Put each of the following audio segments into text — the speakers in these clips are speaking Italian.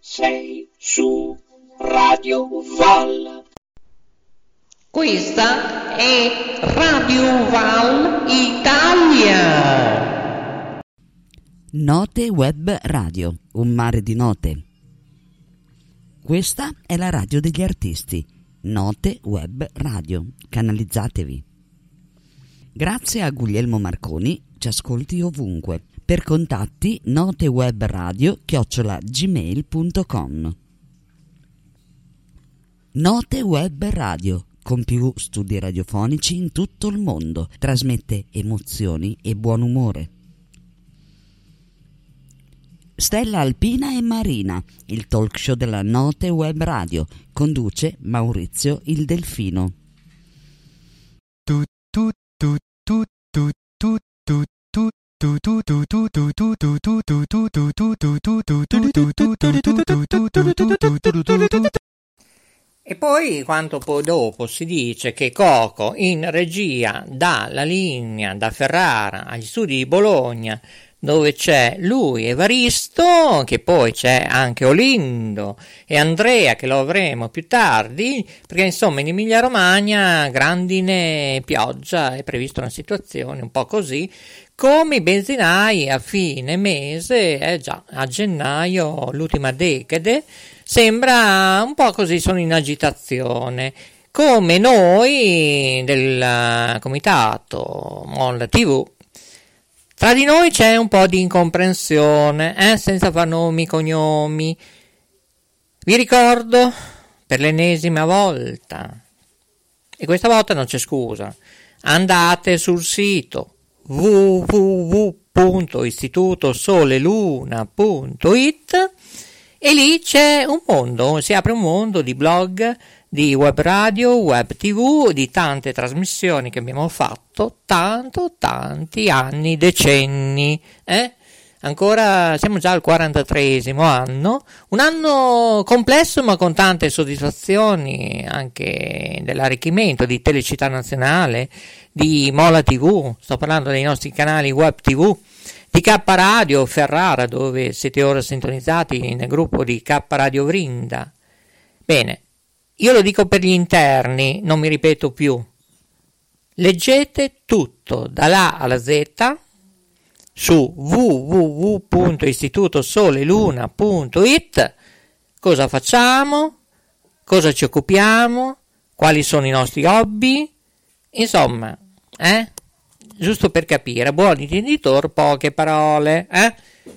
Sei su Radio Val. Questa è Radio Val Italia. Note Web Radio, un mare di note. Questa è la radio degli artisti. Note Web Radio. Canalizzatevi. Grazie a Guglielmo Marconi, ci ascolti ovunque. Per contatti notewebradio chiocciola gmail.com Note Web Radio, con più studi radiofonici in tutto il mondo, trasmette emozioni e buon umore. Stella Alpina e Marina, il talk show della Note Web Radio, conduce Maurizio il Delfino. E poi, quanto poi dopo si dice che Coco in regia dà la linea da Ferrara agli studi di Bologna, dove c'è lui Evaristo, che poi c'è anche Olindo e Andrea, che lo avremo più tardi, perché insomma in Emilia Romagna, grandine, pioggia, è prevista una situazione un po' così, come i benzinai a fine mese, eh già, a gennaio, l'ultima decade, sembra un po' così, sono in agitazione. Come noi del comitato Molla TV, tra di noi c'è un po' di incomprensione, eh, senza far nomi, cognomi. Vi ricordo per l'ennesima volta, e questa volta non c'è scusa, andate sul sito www.istitutosoleluna.it e lì c'è un mondo, si apre un mondo di blog, di web radio, web tv, di tante trasmissioni che abbiamo fatto, tanto, tanti anni, decenni, eh? Ancora siamo già al 43 anno, un anno complesso ma con tante soddisfazioni anche dell'arricchimento di Telecittà Nazionale, di Mola TV, sto parlando dei nostri canali web TV, di K Radio Ferrara dove siete ora sintonizzati nel gruppo di K Radio Vrinda. Bene, io lo dico per gli interni, non mi ripeto più. Leggete tutto dall'A alla Z su www.istitutosoleluna.it cosa facciamo, cosa ci occupiamo, quali sono i nostri hobby, insomma, eh? Giusto per capire, buon intenditor, poche parole, eh?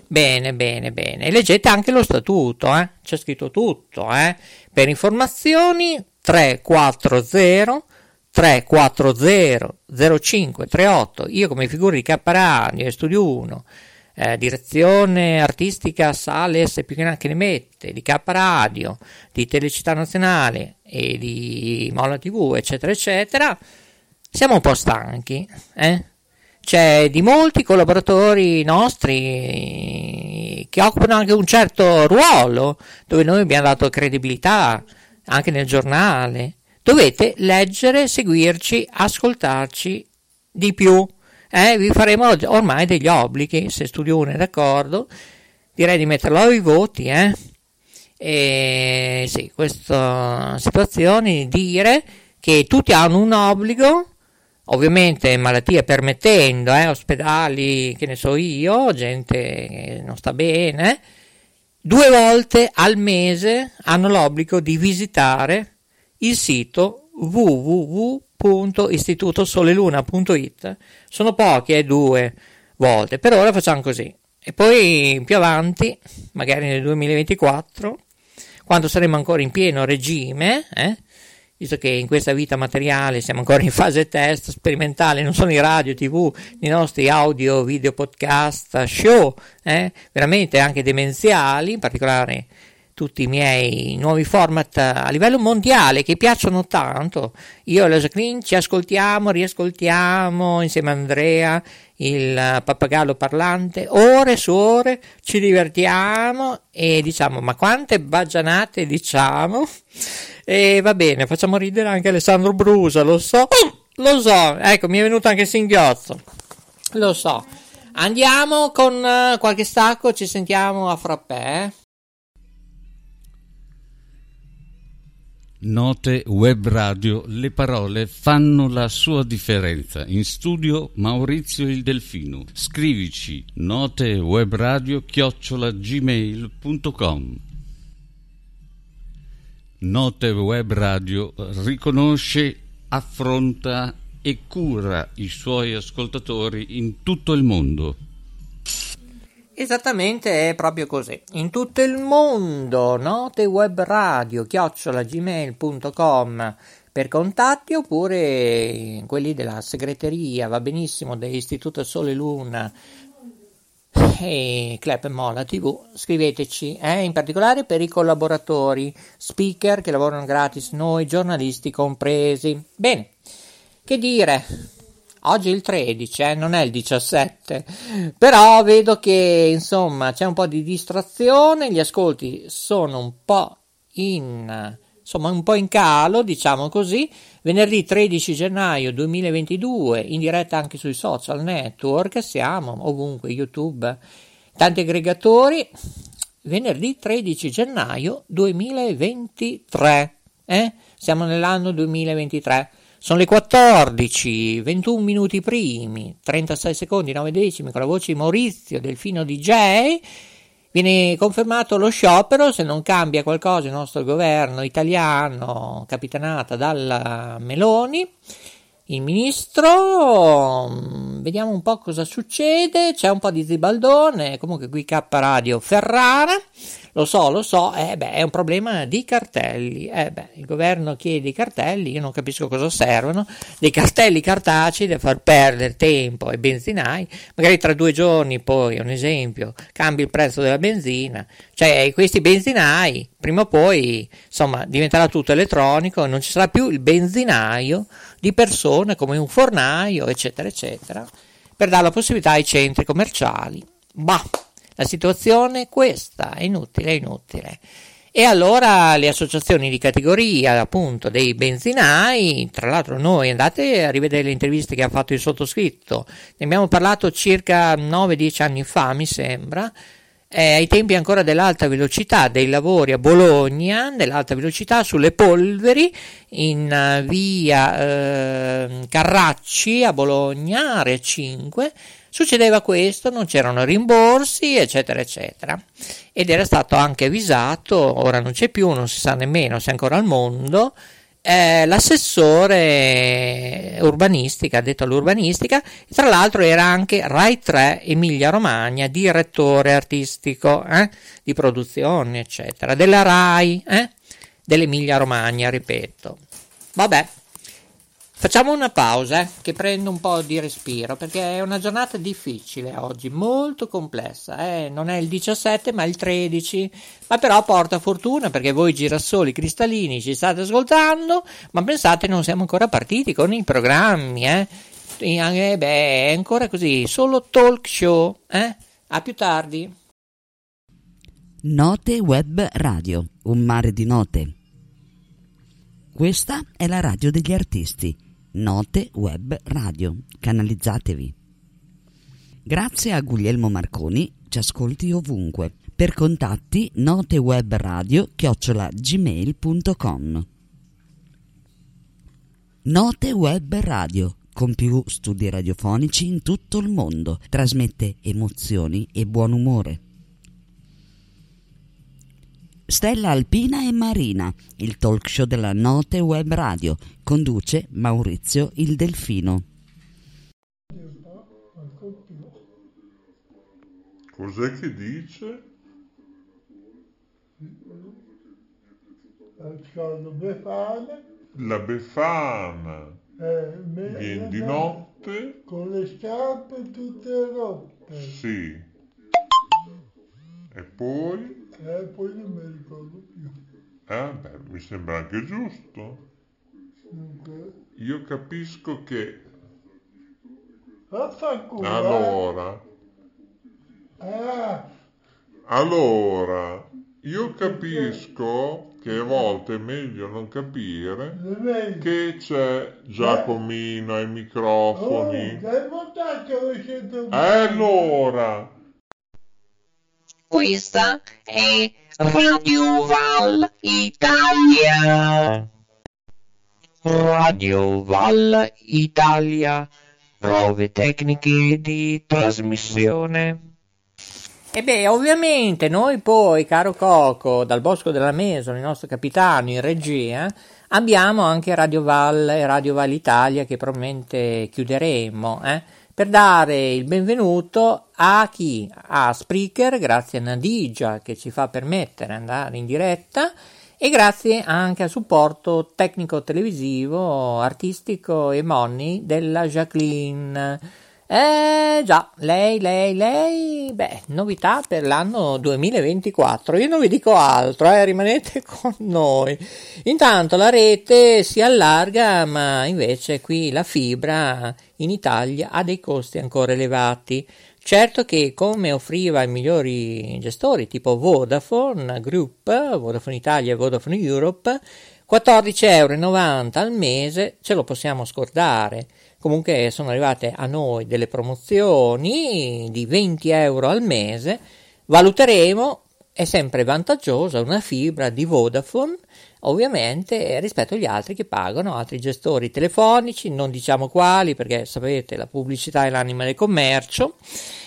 Bene, bene, bene. leggete anche lo statuto, eh? C'è scritto tutto, eh? Per informazioni 340 340 0538 io come figura di K Radio Studio 1 eh, direzione artistica Sales più che ne mette di K Radio di Telecittà Nazionale e di Mola TV eccetera eccetera siamo un po' stanchi eh? C'è di molti collaboratori nostri che occupano anche un certo ruolo dove noi abbiamo dato credibilità anche nel giornale dovete leggere, seguirci, ascoltarci di più. Eh, vi faremo ormai degli obblighi, se Studio 1 è d'accordo, direi di metterlo ai voti. Eh. E sì, questa situazione di dire che tutti hanno un obbligo, ovviamente malattie permettendo, eh, ospedali, che ne so io, gente che non sta bene, due volte al mese hanno l'obbligo di visitare il sito www.istitutosoleluna.it. Sono pochi, eh, due volte. Per ora facciamo così. E poi più avanti, magari nel 2024, quando saremo ancora in pieno regime, eh, visto che in questa vita materiale siamo ancora in fase test sperimentale, non sono i radio, tv, i nostri audio, video, podcast, show, eh, veramente anche demenziali, in particolare tutti i miei nuovi format a livello mondiale che piacciono tanto. Io e la Jacqueline ci ascoltiamo, riascoltiamo insieme a Andrea il pappagallo parlante, ore su ore ci divertiamo e diciamo ma quante baggianate diciamo e va bene facciamo ridere anche Alessandro Brusa lo so lo so ecco mi è venuto anche il singhiozzo Lo so. Andiamo con uh, qualche stacco, ci sentiamo a frappè. Eh? Note web radio, le parole fanno la sua differenza. In studio Maurizio il Delfino. Scrivici notewebradio chiocciolagmail.com Note web radio riconosce, affronta e cura i suoi ascoltatori in tutto il mondo. Esattamente è proprio così. In tutto il mondo, note web radio, chiocciolagmail.com per contatti oppure quelli della segreteria, va benissimo, dell'Istituto Sole Luna e Club Mola TV, scriveteci, eh, in particolare per i collaboratori, speaker che lavorano gratis, noi giornalisti compresi. Bene, che dire? Oggi è il 13, eh, non è il 17, però vedo che insomma c'è un po' di distrazione, gli ascolti sono un po' in, insomma, un po' in calo, diciamo così. Venerdì 13 gennaio 2022, in diretta anche sui social network, siamo ovunque, YouTube, tanti aggregatori. Venerdì 13 gennaio 2023, eh? Siamo nell'anno 2023. Sono le 14, 21 minuti primi, 36 secondi, 9 decimi con la voce di Maurizio Delfino DJ. Viene confermato lo sciopero se non cambia qualcosa il nostro governo italiano capitanata dalla Meloni. Il ministro, vediamo un po' cosa succede, c'è un po' di zibaldone, comunque qui K Radio Ferrara, lo so, lo so, eh beh, è un problema di cartelli. Eh beh, il governo chiede i cartelli, io non capisco cosa servono, dei cartelli cartacei da far perdere tempo ai benzinai, magari tra due giorni poi, un esempio, cambi il prezzo della benzina, cioè questi benzinai, prima o poi, insomma, diventerà tutto elettronico, non ci sarà più il benzinaio di persone come un fornaio, eccetera, eccetera, per dare la possibilità ai centri commerciali. Bah! La situazione è questa, è inutile, è inutile. E allora le associazioni di categoria, appunto, dei benzinai, tra l'altro noi andate a rivedere le interviste che ha fatto il sottoscritto, ne abbiamo parlato circa 9-10 anni fa, mi sembra, eh, ai tempi ancora dell'alta velocità, dei lavori a Bologna, dell'alta velocità sulle polveri in uh, via uh, Carracci a Bologna, area 5, Succedeva questo, non c'erano rimborsi, eccetera, eccetera. Ed era stato anche avvisato, ora non c'è più, non si sa nemmeno se è ancora al mondo, eh, l'assessore urbanistica, detto all'urbanistica, tra l'altro era anche Rai 3 Emilia Romagna, direttore artistico eh, di produzione, eccetera, della Rai, eh, dell'Emilia Romagna, ripeto. Vabbè, Facciamo una pausa eh, che prendo un po' di respiro perché è una giornata difficile oggi, molto complessa. Eh? Non è il 17 ma il 13, ma però porta fortuna perché voi girasoli cristallini ci state ascoltando, ma pensate non siamo ancora partiti con i programmi. Eh? Eh, beh, è ancora così, solo talk show. Eh? A più tardi. Note Web Radio, un mare di note. Questa è la radio degli artisti Note Web Radio. Canalizzatevi. Grazie a Guglielmo Marconi, ci ascolti ovunque. Per contatti note web radio chiocciola gmail.com Note Web Radio con più studi radiofonici in tutto il mondo. Trasmette emozioni e buon umore. Stella Alpina e Marina, il talk show della Note Web Radio, conduce Maurizio il Delfino. Cos'è che dice? La Befana. Eh, Viene di notte? Con le scarpe tutte rotte. Sì. E poi? Eh, poi non mi ricordo più. Eh, beh, mi sembra anche giusto. Dunque, Io capisco che vaffanculo. eh. allora, Ah, allora, io capisco che che a volte è meglio non capire che c'è Giacomino ai Oh, microfoni. dai votato lo sento E allora, Questa è Radio Val Italia. Radio Val Italia. Prove tecniche di trasmissione. E beh, ovviamente noi poi, caro Coco, dal Bosco della Meso, il nostro capitano in regia, abbiamo anche Radio Val e Radio Val Italia che probabilmente chiuderemo, eh, per dare il benvenuto a chi? A Spreaker, grazie a Nadigia che ci fa permettere di andare in diretta e grazie anche al supporto tecnico televisivo, artistico e money della Jacqueline. Eh già, lei, lei, lei, beh, novità per l'anno 2024. Io non vi dico altro, eh, rimanete con noi. Intanto la rete si allarga, ma invece qui la fibra in Italia ha dei costi ancora elevati. Certo che come offriva i migliori gestori tipo Vodafone Group, Vodafone Italia e Vodafone Europe, 14,90 euro al mese ce lo possiamo scordare. Comunque sono arrivate a noi delle promozioni di 20 euro al mese. Valuteremo, è sempre vantaggiosa una fibra di Vodafone, ovviamente rispetto agli altri che pagano altri gestori telefonici, non diciamo quali perché sapete la pubblicità è l'anima del commercio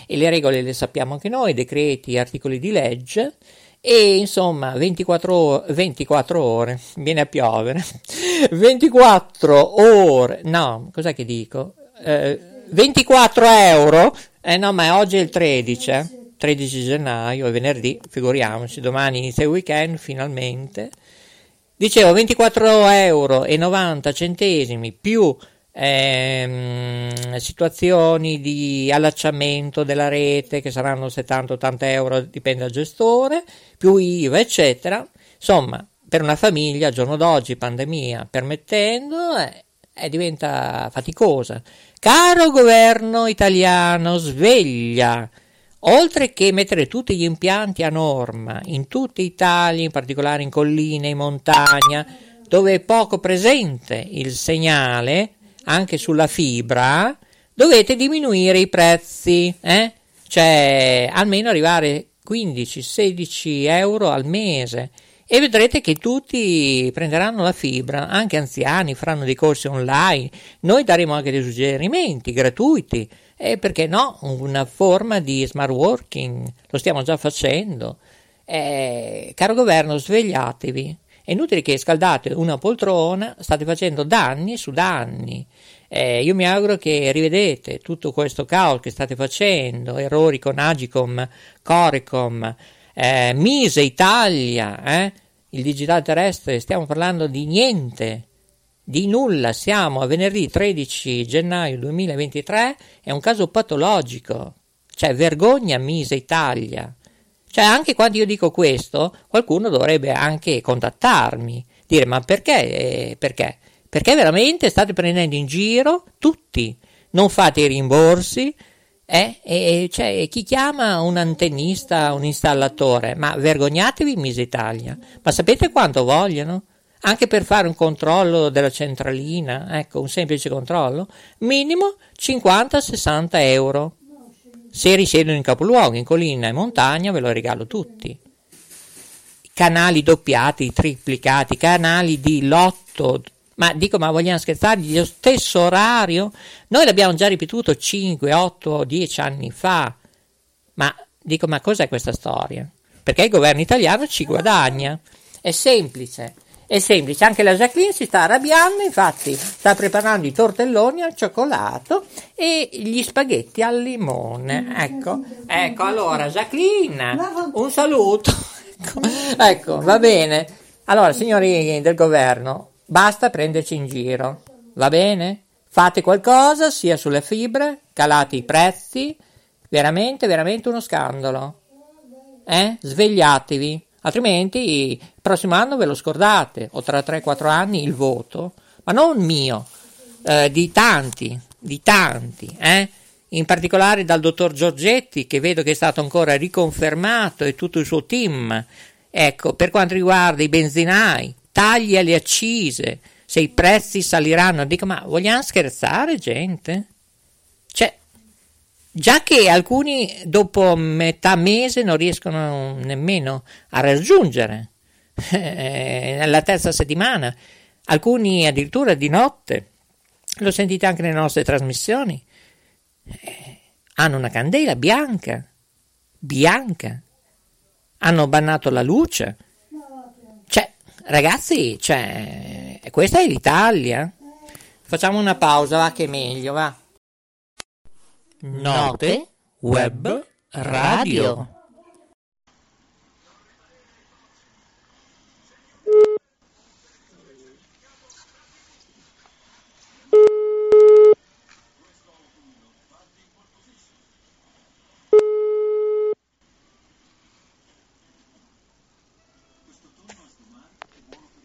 e le regole le sappiamo anche noi, decreti, articoli di legge e insomma 24 ore, 24 ore, viene a piovere, 24 ore, no, cos'è che dico? Eh, 24 euro, eh no ma oggi è il 13, eh? 13 gennaio, è venerdì, figuriamoci, domani inizia il weekend finalmente. Dicevo 24 euro e 90 centesimi più ehm, situazioni di allacciamento della rete che saranno 70-80 euro, dipende dal gestore, più IVA, eccetera. Insomma, per una famiglia al giorno d'oggi, pandemia permettendo, eh, eh, diventa faticosa. Caro governo italiano, sveglia! Oltre che mettere tutti gli impianti a norma in tutta Italia, in particolare in colline, in montagna, dove è poco presente il segnale, anche sulla fibra, dovete diminuire i prezzi, eh? cioè almeno arrivare 15-16 euro al mese e vedrete che tutti prenderanno la fibra, anche anziani faranno dei corsi online, noi daremo anche dei suggerimenti gratuiti e perché no, una forma di smart working, lo stiamo già facendo. Eh, caro governo, svegliatevi. È inutile che scaldate una poltrona, state facendo danni su danni. Eh, io mi auguro che rivedete tutto questo caos che state facendo, errori con Agicom, Corecom, eh, Mise Italia, eh? il digitale terrestre, stiamo parlando di niente, di nulla. Siamo a venerdì 13 gennaio 2023, è un caso patologico, cioè vergogna Mise Italia. Cioè, anche quando io dico questo, qualcuno dovrebbe anche contattarmi, dire ma perché? Eh, perché? Perché veramente state prendendo in giro tutti, non fate i rimborsi, eh? e, cioè, chi chiama un antennista, un installatore? Ma vergognatevi, Mise Italia. Ma sapete quanto vogliono? Anche per fare un controllo della centralina, ecco, un semplice controllo, minimo 50-60 euro. Se risiedono in capoluogo, in collina e montagna, ve lo regalo tutti. Canali doppiati, triplicati, canali di lotto. Ma dico, ma vogliamo scherzare? Lo stesso orario? Noi l'abbiamo già ripetuto 5, 8, 10 anni fa. Ma dico, ma cos'è questa storia? Perché il governo italiano ci guadagna. È semplice. È semplice, anche la Jacqueline si sta arrabbiando, infatti sta preparando i tortelloni al cioccolato e gli spaghetti al limone. Ecco, ecco allora Jacqueline, un saluto. Ecco, ecco, va bene. Allora, signori del governo, basta prenderci in giro, va bene? Fate qualcosa, sia sulle fibre, calate i prezzi, veramente, veramente uno scandalo. Eh? Svegliatevi. Altrimenti il prossimo anno ve lo scordate, o tra 3-4 anni il voto, ma non mio, eh, di tanti, di tanti, eh? in particolare dal dottor Giorgetti, che vedo che è stato ancora riconfermato, e tutto il suo team, Ecco, per quanto riguarda i benzinai, tagli alle accise, se i prezzi saliranno, dico, ma vogliamo scherzare, gente? Già che alcuni dopo metà mese non riescono nemmeno a raggiungere eh, la terza settimana, alcuni addirittura di notte, lo sentite anche nelle nostre trasmissioni, eh, hanno una candela bianca, bianca, hanno bannato la luce. Cioè, ragazzi, cioè, questa è l'Italia. Facciamo una pausa, va che è meglio, va. Note Web Radio.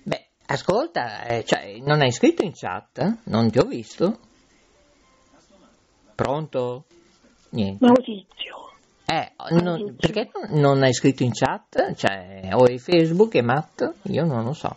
Beh, ascolta, eh, cioè, non hai scritto in chat? Non ti ho visto? Pronto? Niente. Maurizio, Eh, non- perché non, hai scritto in chat? Cioè, o è Facebook e Matt? Io non lo so.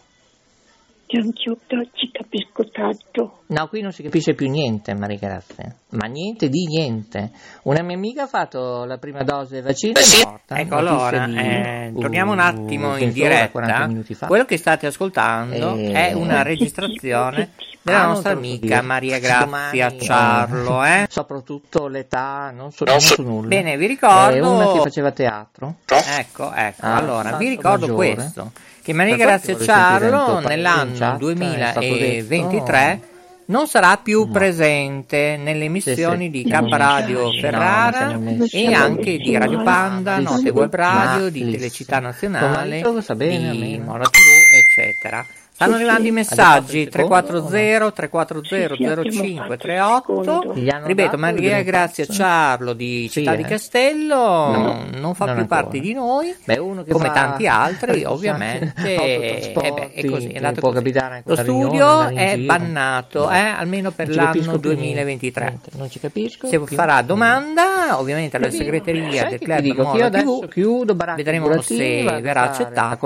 Anch'io ci capisco tanto. No, qui non si capisce più niente, Maria Grazia. Ma niente di niente. Una mia amica ha fatto la prima dose del vaccino e è morta. Ecco, allora, di, eh, uh, torniamo un attimo in 20 ore, 40 diretta. minuti fa. Quello che state ascoltando Eh, è una registrazione della Ah, nostra amica. Maria Grazia Domani, Ciarlo, eh. Soprattutto l'età, non so, non so nulla. Bene, vi ricordo... È una che faceva teatro. Ecco, ecco, Ah, allora vi ricordo maggiore. questo, che Maria Grazia Ciarlo nell'anno chat, è stato 2023 non sarà più presente nelle emissioni Sì, sì. di K Radio No, Ferrara messi e anche di Radio Panda, Note. Web Radio, di Tuo Nazionale, di. Mora TV, eccetera. Stanno arrivando i messaggi 340 340 0538. Gli hanno Ripeto, dato Maria Grazia? Ciarlo di Sì, Città di eh? Castello No, non fa non più ancora. parte di noi, Beh, uno che come fa tanti altri, ovviamente. autotrasporti, eh beh, è così, è può così. capitare Lo riunione, studio è bannato, No. eh, almeno per l'anno più niente, 2023. niente, Non ci capisco. Se più farà domanda, ovviamente alla segreteria del club dico Mola adesso TV chiudo vedremo se verrà accettata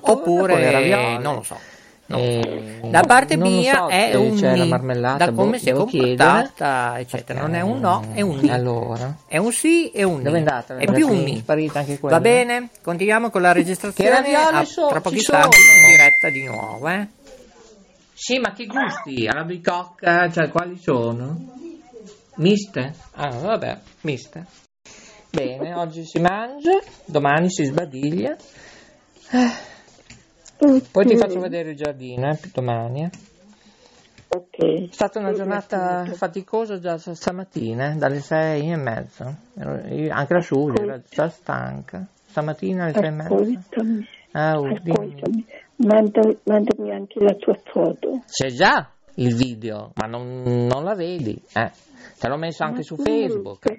oppure non lo so. Eh, Da parte mia so è un c'è la marmellata, da come boh, si è comportata, eccetera. Non è un no, è un ni. Allora, È un sì e un dove è andata? È più un ni. Va bene, continuiamo con la registrazione. A- so- tra pochi istanti in diretta di nuovo, eh. Sì, ma che gusti? Alla bicocca, cioè quali sono? Miste? Ah, vabbè, miste. Bene, oggi si mangia, domani si sbadiglia. Eh, Poi ti faccio vedere il giardino, eh, domani. eh. Ok. È stata una giornata faticosa già stamattina, eh, dalle sei e mezza. Ero- io- anche la Giulia era già stanca. Stamattina alle sei e mezza. Ascoltami, Ah, oh, ascoltami. Manda- mandami anche la tua foto. C'è già il video, ma non, non la vedi. Eh. Te l'ho messo anche Ma su Facebook.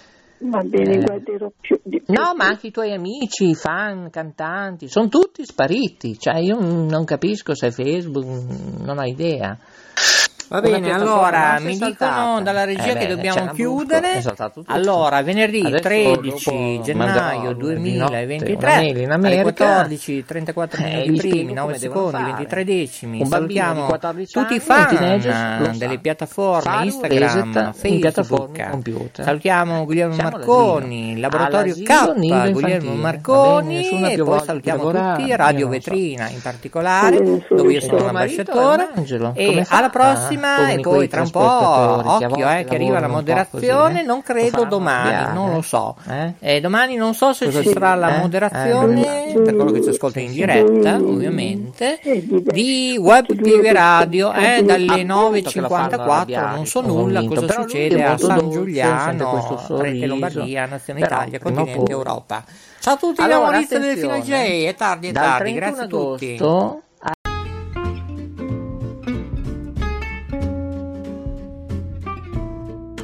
Va bene, Eh. guarderò più di più. No, ma anche i tuoi amici, fan, cantanti, sono tutti spariti. Cioè, io non capisco se Facebook, non ho idea. Va bene, allora mi dicono dalla regia Eh che beh, dobbiamo chiudere. Allora, venerdì Adesso, 13 dopo, gennaio manderò 2023 una mail in alle America. 14, 34 Eh, minuti primi, spiego 9 come devono secondi, fare. 23 decimi. Salutiamo di 14 tutti i fan delle piattaforme Instagram, Facebook. computer. Salutiamo Guglielmo Marconi. Laboratorio K, Guglielmo Marconi bene, e poi salutiamo tutti Radio. Vetrina in particolare, dove io sono l'ambasciatore. E alla prossima Ah, e poi tra un po', occhio eh, che arriva la moderazione, così, eh. non credo domani, arrabbiare, non lo eh. so. Eh? Eh, domani non so se Cosa ci sarà la eh? moderazione, per quello che ci ascolta in diretta, ovviamente, di Web TV Radio, eh, dalle che lo fanno 9.54, arrabbiare, non so nulla cosa succede a San Giuliano. Rete Lombardia, Nazione Italia, prima Continente Europa. Ciao a tutti Allora, da Maurizio del Fino J, è tardi, è tardi, 31 grazie a tutti.